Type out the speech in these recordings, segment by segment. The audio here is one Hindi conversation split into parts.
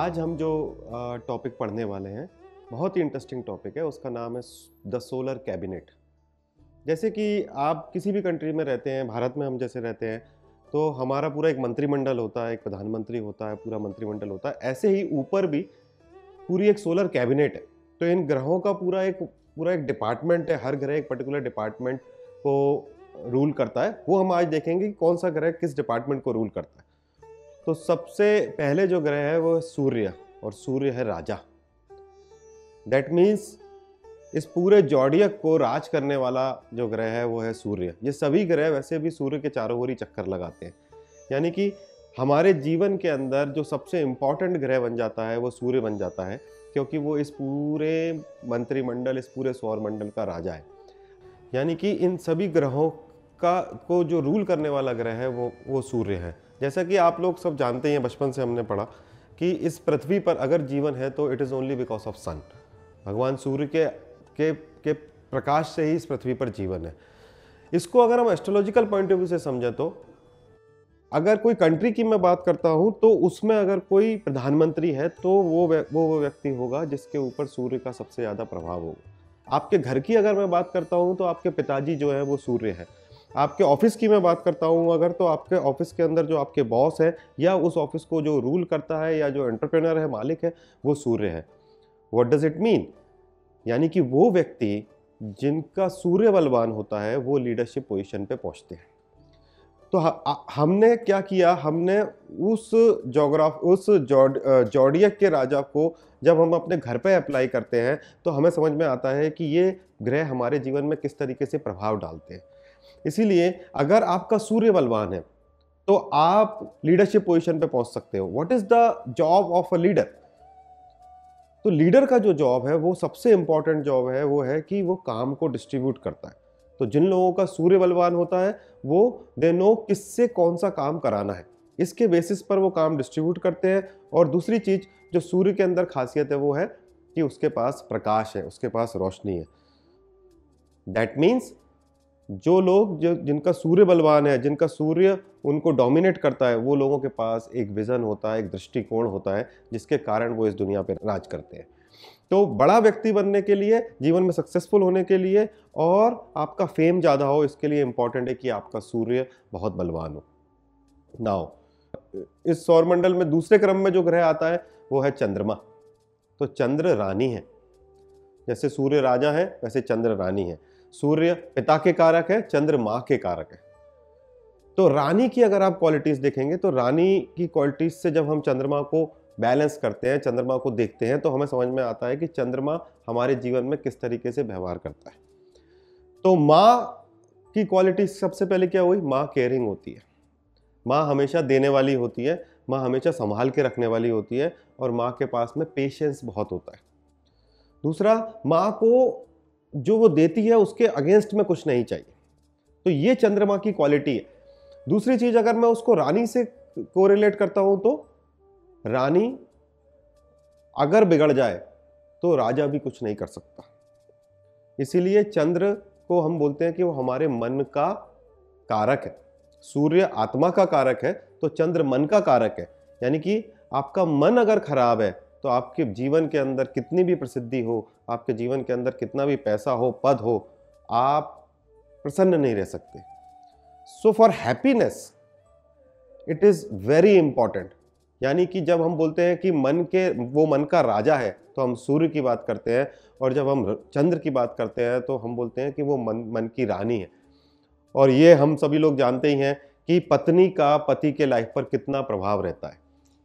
आज हम जो टॉपिक पढ़ने वाले हैं, बहुत ही इंटरेस्टिंग टॉपिक है, उसका नाम है द सोलर कैबिनेट जैसे कि आप किसी भी कंट्री में रहते हैं, भारत में हम जैसे रहते हैं तो हमारा पूरा एक मंत्रिमंडल होता है, एक प्रधानमंत्री होता है, पूरा मंत्रिमंडल होता है, ऐसे ही ऊपर भी पूरी एक सोलर कैबिनेट है। तो इन ग्रहों का पूरा एक पूरा एक डिपार्टमेंट है, हर ग्रह एक पर्टिकुलर डिपार्टमेंट को रूल करता है। वो हम आज देखेंगे कि कौन सा ग्रह किस डिपार्टमेंट को रूल करता है। तो सबसे पहले जो ग्रह है वो है सूर्य और सूर्य है राजा। दैट मीन्स इस पूरे जॉडियक को राज करने वाला जो ग्रह है वो है सूर्य। ये सभी ग्रह वैसे भी सूर्य के चारों ओर ही चक्कर लगाते हैं। यानी कि हमारे जीवन के अंदर जो सबसे इंपॉर्टेंट ग्रह बन जाता है वो सूर्य बन जाता है, क्योंकि वो इस पूरे मंत्रिमंडल, इस पूरे सौर मंडल का राजा है। यानी कि इन सभी ग्रहों का, को जो रूल करने वाला ग्रह है वो वो सूर्य है। जैसा कि आप लोग सब जानते हैं बचपन से हमने पढ़ा कि इस पृथ्वी पर अगर जीवन है तो it is only because of sun भगवान सूर्य के के के प्रकाश से ही इस पृथ्वी पर जीवन है। इसको अगर हम एस्ट्रोलॉजिकल पॉइंट ऑफ़ व्यू से समझें तो अगर कोई कंट्री की मैं बात करता हूँ तो उसमें अगर कोई प्रधानमंत्री है तो वो वो वो व्यक्ति होगा जिसके ऊपर सूर्य का सबसे ज़्यादा प्रभाव होगा। आपके घर की अगर मैं बात करता हूँ तो आपके पिताजी जो है, वो सूर्य है। आपके ऑफ़िस की मैं बात करता हूँ, अगर तो आपके ऑफ़िस के अंदर जो आपके बॉस है या उस ऑफ़िस को जो रूल करता है या जो एंटरप्रेनर है, मालिक है, वो सूर्य है। वट डज इट मीन यानी कि वो व्यक्ति जिनका सूर्य बलवान होता है, वो लीडरशिप पोजीशन पे पहुँचते हैं। तो हमने क्या किया? हमने उस जोग्राफ उस जॉडियक के राजा को जब हम अपने घर पे अप्लाई करते हैं तो हमें समझ में आता है कि ये ग्रह हमारे जीवन में किस तरीके से प्रभाव डालते हैं। इसीलिए अगर आपका सूर्य बलवान है तो आप लीडरशिप पोजीशन पे पहुँच सकते हो। What is the job of a leader तो लीडर का जो जॉब है, वो सबसे इंपॉर्टेंट जॉब है, वो है कि वो काम को डिस्ट्रीब्यूट करता है। तो जिन लोगों का सूर्य बलवान होता है, वो दे नो किससे कौन सा काम कराना है। इसके बेसिस पर वो काम डिस्ट्रीब्यूट करते हैं। और दूसरी चीज़, जो सूर्य के अंदर खासियत है, वो है कि उसके पास प्रकाश है, उसके पास रोशनी है। दैट मीन्स जो लोग जो, जिनका सूर्य बलवान है, जिनका सूर्य उनको डोमिनेट करता है, वो लोगों के पास एक विज़न होता है, एक दृष्टिकोण होता है, जिसके कारण वो इस दुनिया पर राज करते हैं। तो बड़ा व्यक्ति बनने के लिए, जीवन में सक्सेसफुल होने के लिए और आपका फेम ज़्यादा हो, इसके लिए इंपॉर्टेंट है कि आपका सूर्य बहुत बलवान हो। नाउ इस सौरमंडल में दूसरे क्रम में जो ग्रह आता है, वो है चंद्रमा। तो चंद्र रानी है। जैसे सूर्य राजा है, वैसे चंद्र रानी है। सूर्य पिता के कारक है, चंद्र माँ के कारक है। तो रानी की अगर आप क्वालिटीज देखेंगे तो रानी की क्वालिटीज से जब हम चंद्रमा को बैलेंस करते हैं, चंद्रमा को देखते हैं तो हमें समझ में आता है कि चंद्रमा हमारे जीवन में किस तरीके से व्यवहार करता है। तो माँ की क्वालिटी सबसे पहले क्या हुई? माँ केयरिंग होती है। माँ हमेशा देने वाली होती है, माँ हमेशा संभाल के रखने वाली होती है, और माँ के पास में पेशेंस बहुत होता है। दूसरा, माँ को जो वो देती है उसके अगेंस्ट में कुछ नहीं चाहिए। तो ये चंद्रमा की क्वालिटी है। दूसरी चीज़ अगर मैं उसको रानी से कोरिलेट करता हूँ तो रानी अगर बिगड़ जाए तो राजा भी कुछ नहीं कर सकता। इसीलिए चंद्र को हम बोलते हैं कि वो हमारे मन का कारक है। सूर्य आत्मा का कारक है तो चंद्र मन का कारक है। यानी कि आपका मन अगर खराब है तो आपके जीवन के अंदर कितनी भी प्रसिद्धि हो, आपके जीवन के अंदर कितना भी पैसा हो, पद हो, आप प्रसन्न नहीं रह सकते। So for happiness it is very important यानी कि जब हम बोलते हैं कि मन के, वो मन का राजा है तो हम सूर्य की बात करते हैं और जब हम चंद्र की बात करते हैं तो हम बोलते हैं कि वो मन मन की रानी है। और ये हम सभी लोग जानते ही हैं कि पत्नी का, पति के लाइफ पर कितना प्रभाव रहता है।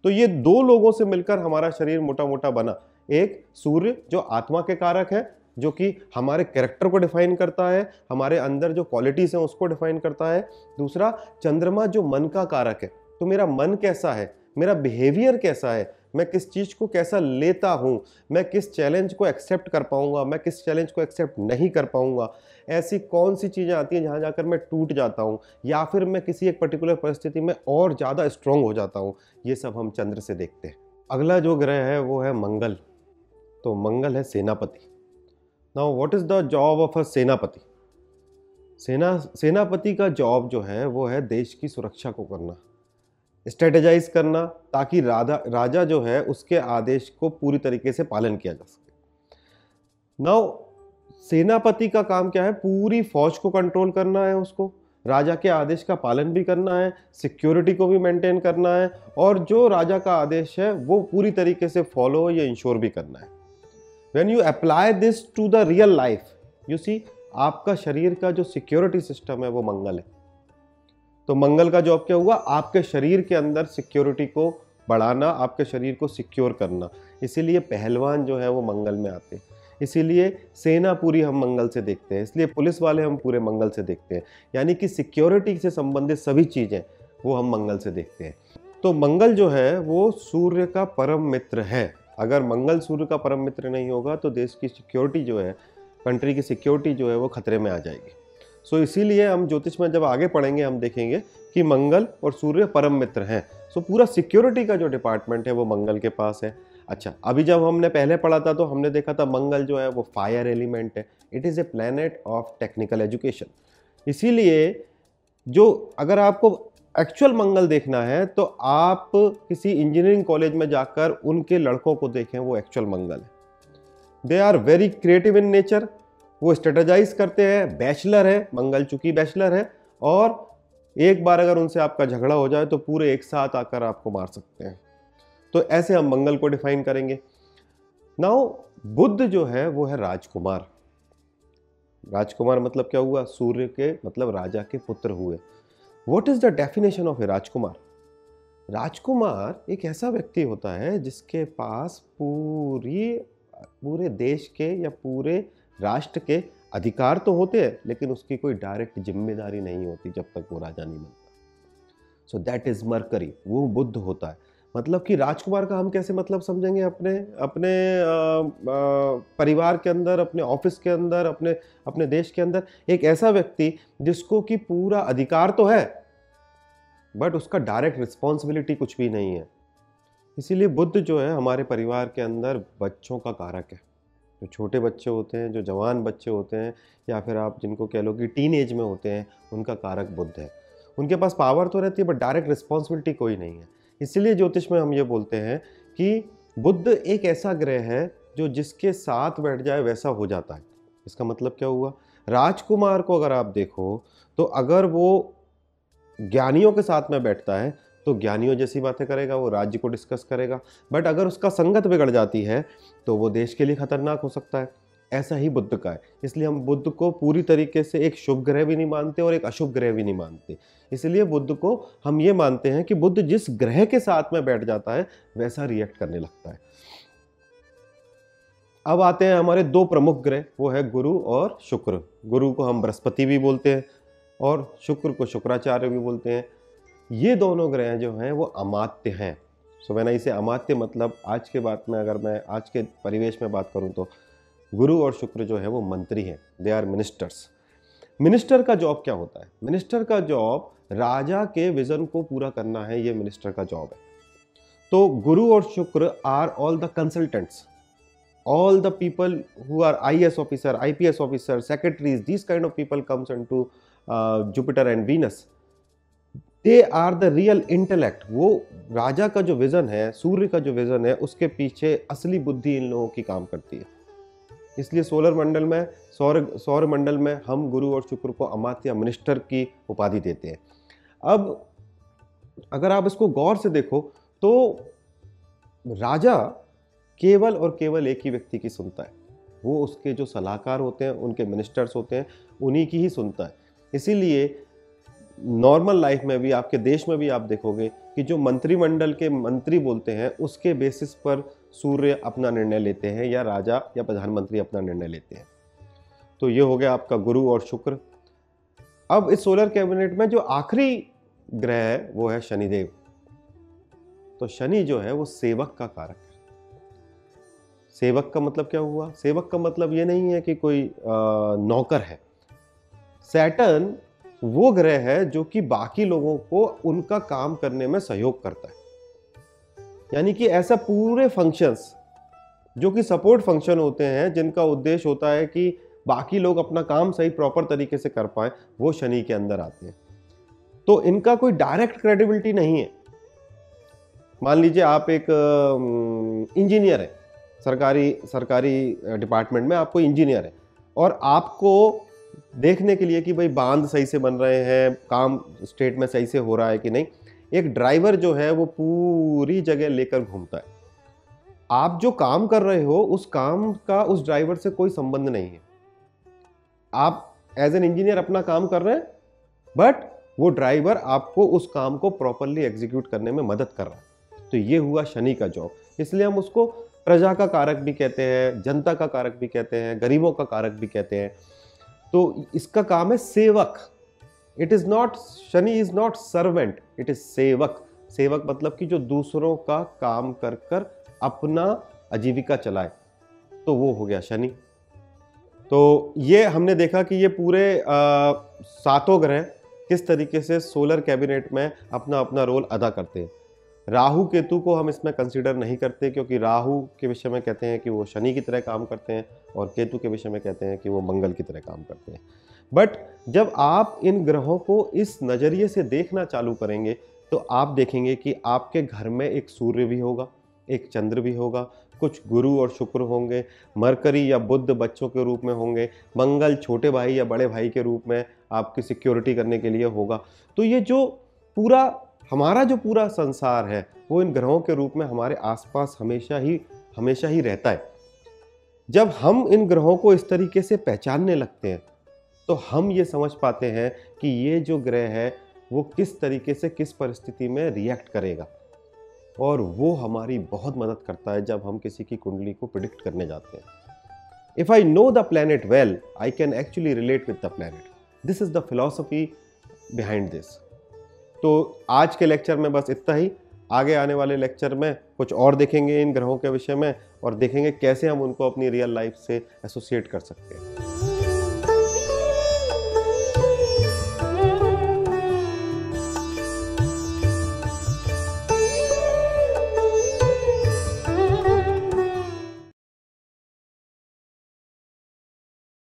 तो ये दो लोगों से मिलकर हमारा शरीर मोटा मोटा बना। एक सूर्य, जो आत्मा के कारक है, जो कि हमारे कैरेक्टर को डिफाइन करता है, हमारे अंदर जो क्वालिटीज हैं उसको डिफाइन करता है। दूसरा, चंद्रमा जो मन का कारक है। तो मेरा मन कैसा है? मेरा बिहेवियर कैसा है? मैं किस चीज़ को कैसा लेता हूँ? मैं किस चैलेंज को एक्सेप्ट कर पाऊँगा? मैं किस चैलेंज को एक्सेप्ट नहीं कर पाऊँगा? ऐसी कौन सी चीज़ें आती हैं जहाँ जाकर मैं टूट जाता हूँ? या फिर मैं किसी एक पर्टिकुलर परिस्थिति में और ज़्यादा स्ट्रांग हो जाता हूँ? ये सब हम चंद्र से देखते हैं। अगला जो ग्रह है, वो है मंगल। तो मंगल है सेनापति। Now what is the job of a सेनापति? सेना, सेनापति का जॉब जो है, वो है देश की सुरक्षा को करना। स्ट्रेटेजाइज करना ताकि राजा राजा जो है उसके आदेश को पूरी तरीके से पालन किया जा सके। नाउ सेनापति का काम क्या है? पूरी फौज को कंट्रोल करना है उसको। राजा के आदेश का पालन भी करना है सिक्योरिटी को भी मेंटेन करना है और जो राजा का आदेश है, वो पूरी तरीके से फॉलो या इंश्योर भी करना है। When you apply this to the real life you see आपका शरीर का जो सिक्योरिटी सिस्टम है, वो मंगल है। तो मंगल का जॉब क्या हुआ? आपके शरीर के अंदर सिक्योरिटी को बढ़ाना, आपके शरीर को सिक्योर करना। इसीलिए पहलवान जो है वो मंगल में आते हैं। इसीलिए सेना पूरी हम मंगल से देखते हैं। इसलिए पुलिस वाले हम पूरे मंगल से देखते हैं। यानी कि सिक्योरिटी से संबंधित सभी चीज़ें वो हम मंगल से देखते हैं। तो मंगल जो है वो सूर्य का परम मित्र है। अगर मंगल सूर्य का परम मित्र नहीं होगा तो देश की सिक्योरिटी जो है कंट्री की सिक्योरिटी जो है वो खतरे में आ जाएगी। सो इसीलिए हम ज्योतिष में जब आगे पढ़ेंगे, हम देखेंगे कि मंगल और सूर्य परम मित्र हैं। सो पूरा सिक्योरिटी का जो डिपार्टमेंट है, वो मंगल के पास है। अच्छा अभी जब हमने पहले पढ़ा था तो हमने देखा था मंगल जो है, वो फायर एलिमेंट है। It is a planet of technical education इसीलिए जो, अगर आपको एक्चुअल मंगल देखना है तो आप किसी इंजीनियरिंग कॉलेज में जाकर उनके लड़कों को देखें, वो एक्चुअल मंगल है। They are very creative in nature वो स्ट्रेटेजाइज करते हैं बैचलर है, मंगल चूँकि बैचलर है, और एक बार अगर उनसे आपका झगड़ा हो जाए तो पूरे एक साथ आकर आपको मार सकते हैं। तो ऐसे हम मंगल को डिफाइन करेंगे। नाउ बुद्ध जो है, वो है राजकुमार। राजकुमार मतलब क्या हुआ? सूर्य के मतलब राजा के पुत्र हुए। What is the definition of a राजकुमार? राजकुमार एक ऐसा व्यक्ति होता है जिसके पास पूरी, पूरे देश के या पूरे राष्ट्र के अधिकार तो होते हैं लेकिन उसकी कोई डायरेक्ट ज़िम्मेदारी नहीं होती जब तक वो राजा नहीं बनता। सो दैट इज़ मरकरी वो बुद्ध होता है। मतलब कि राजकुमार का हम कैसे मतलब समझेंगे अपने अपने आ, आ, परिवार के अंदर अपने ऑफ़िस के अंदर अपने अपने देश के अंदर? एक ऐसा व्यक्ति जिसको कि पूरा अधिकार तो है बट उसका डायरेक्ट रिस्पॉन्सिबिलिटी कुछ भी नहीं है। इसीलिए बुद्ध जो है हमारे परिवार के अंदर बच्चों का कारक है। जो छोटे बच्चे होते हैं, जो जवान बच्चे होते हैं, या फिर आप जिनको कह लो कि टीन एज में होते हैं, उनका कारक बुद्ध है। उनके पास पावर तो रहती है बट डायरेक्ट रिस्पॉन्सिबिलिटी कोई नहीं है। इसलिए ज्योतिष में हम ये बोलते हैं कि बुद्ध एक ऐसा ग्रह है, जो जिसके साथ बैठ जाए, वैसा हो जाता है। इसका मतलब क्या हुआ? राजकुमार को अगर आप देखो तो अगर वो ज्ञानियों के साथ में बैठता है तो ज्ञानियों जैसी बातें करेगा, वो राज्य को डिस्कस करेगा। बट अगर उसका संगत बिगड़ जाती है तो वो देश के लिए खतरनाक हो सकता है। ऐसा ही बुद्ध का है। इसलिए हम बुद्ध को पूरी तरीके से एक शुभ ग्रह भी नहीं मानते और एक अशुभ ग्रह भी नहीं मानते। इसलिए बुद्ध को हम ये मानते हैं कि बुद्ध जिस ग्रह के साथ में बैठ जाता है, वैसा रिएक्ट करने लगता है। अब आते हैं हमारे दो प्रमुख ग्रह, वो है गुरु और शुक्र। गुरु को हम बृहस्पति भी बोलते हैं और शुक्र को शुक्राचार्य भी बोलते हैं। ये दोनों ग्रह जो हैं वो अमात्य हैं। सो मैंने इसे अमात्य मतलब आज के बात में अगर मैं आज के परिवेश में बात करूँ तो गुरु और शुक्र जो है वो मंत्री हैं। दे आर मिनिस्टर्स मिनिस्टर का जॉब क्या होता है? मिनिस्टर का जॉब राजा के विजन को पूरा करना है ये मिनिस्टर का जॉब है। तो गुरु और शुक्र are all the consultants all the all the people who are IS officer, IPS officer, secretaries, these kind of people comes into uh, Jupiter and Venus. They are the real intellect वो राजा का जो विजन है, सूर्य का जो विजन है, उसके पीछे असली बुद्धि इन लोगों की काम करती है। इसलिए सोलर मंडल में, सौर सौर मंडल में हम गुरु और शुक्र को अमात्य मिनिस्टर की उपाधि देते हैं। अब, अगर आप इसको गौर से देखो तो राजा केवल और केवल एक ही व्यक्ति की सुनता है। वो उसके जो सलाहकार होते हैं, उनके मिनिस्टर्स होते हैं, उन्हीं की ही सुनता है। इसीलिए नॉर्मल लाइफ में भी आपके देश में भी आप देखोगे कि जो मंत्रिमंडल के मंत्री बोलते हैं उसके बेसिस पर सूर्य अपना निर्णय लेते हैं या राजा या प्रधानमंत्री अपना निर्णय लेते हैं। तो ये हो गया आपका गुरु और शुक्र। अब इस सोलर कैबिनेट में जो आखिरी ग्रह है वो है शनिदेव। तो शनि जो है वो सेवक का कारक है। सेवक का मतलब क्या हुआ? सेवक का मतलब ये नहीं है कि कोई आ, नौकर है। सैटर्न वो ग्रह है जो कि बाकी लोगों को उनका काम करने में सहयोग करता है। यानी कि ऐसा पूरे फ़ंक्शंस जो कि सपोर्ट फ़ंक्शन होते हैं, जिनका उद्देश्य होता है कि बाकी लोग अपना काम सही प्रॉपर तरीके से कर पाए, वो शनि के अंदर आते हैं। तो इनका कोई डायरेक्ट क्रेडिबिलिटी नहीं है। मान लीजिए आप एक इंजीनियर है, सरकारी सरकारी डिपार्टमेंट में आपको इंजीनियर है, और आपको देखने के लिए कि भाई बाँध सही से बन रहे हैं, काम स्टेट में सही से हो रहा है कि नहीं, एक ड्राइवर जो है वो पूरी जगह लेकर घूमता है। आप जो काम कर रहे हो, उस काम का, उस ड्राइवर से कोई संबंध नहीं है। आप एज एन इंजीनियर अपना काम कर रहे हैं बट वो ड्राइवर आपको उस काम को प्रॉपरली एग्जीक्यूट करने में मदद कर रहा है। तो ये हुआ शनि का जॉब इसलिए हम उसको प्रजा का कारक भी कहते हैं, जनता का कारक भी कहते हैं, गरीबों का कारक भी कहते हैं। तो इसका काम है सेवक। It is not Shani is not servant it is सेवक। सेवक मतलब कि जो दूसरों का काम कर कर अपना आजीविका चलाए। तो वो हो गया शनि। तो ये हमने देखा कि ये पूरे सातों ग्रह किस तरीके से सोलर कैबिनेट में अपना अपना रोल अदा करते हैं। राहु केतु को हम इसमें कंसीडर नहीं करते क्योंकि राहु के विषय में कहते हैं कि वो शनि की तरह काम करते हैं और केतु के विषय में कहते हैं कि वो मंगल की तरह काम करते हैं। बट जब आप इन ग्रहों को इस नज़रिए से देखना चालू करेंगे तो आप देखेंगे कि आपके घर में एक सूर्य भी होगा, एक चंद्र भी होगा, कुछ गुरु और शुक्र होंगे, मरकरी या बुद्ध बच्चों के रूप में होंगे, मंगल छोटे भाई या बड़े भाई के रूप में आपकी सिक्योरिटी करने के लिए होगा। तो ये जो पूरा हमारा जो पूरा संसार है, वो इन ग्रहों के रूप में हमारे आसपास हमेशा ही हमेशा ही रहता है। जब हम इन ग्रहों को इस तरीके से पहचानने लगते हैं तो हम ये समझ पाते हैं कि ये जो ग्रह है, वो किस तरीके से किस परिस्थिति में रिएक्ट करेगा। और वो हमारी बहुत मदद करता है जब हम किसी की कुंडली को प्रिडिक्ट करने जाते हैं। If I know the planet well I can actually relate with the planet this is the philosophy behind this तो आज के लेक्चर में बस इतना ही। आगे आने वाले लेक्चर में कुछ और देखेंगे इन ग्रहों के विषय में और देखेंगे कैसे हम उनको अपनी रियल लाइफ से एसोसिएट कर सकते हैं।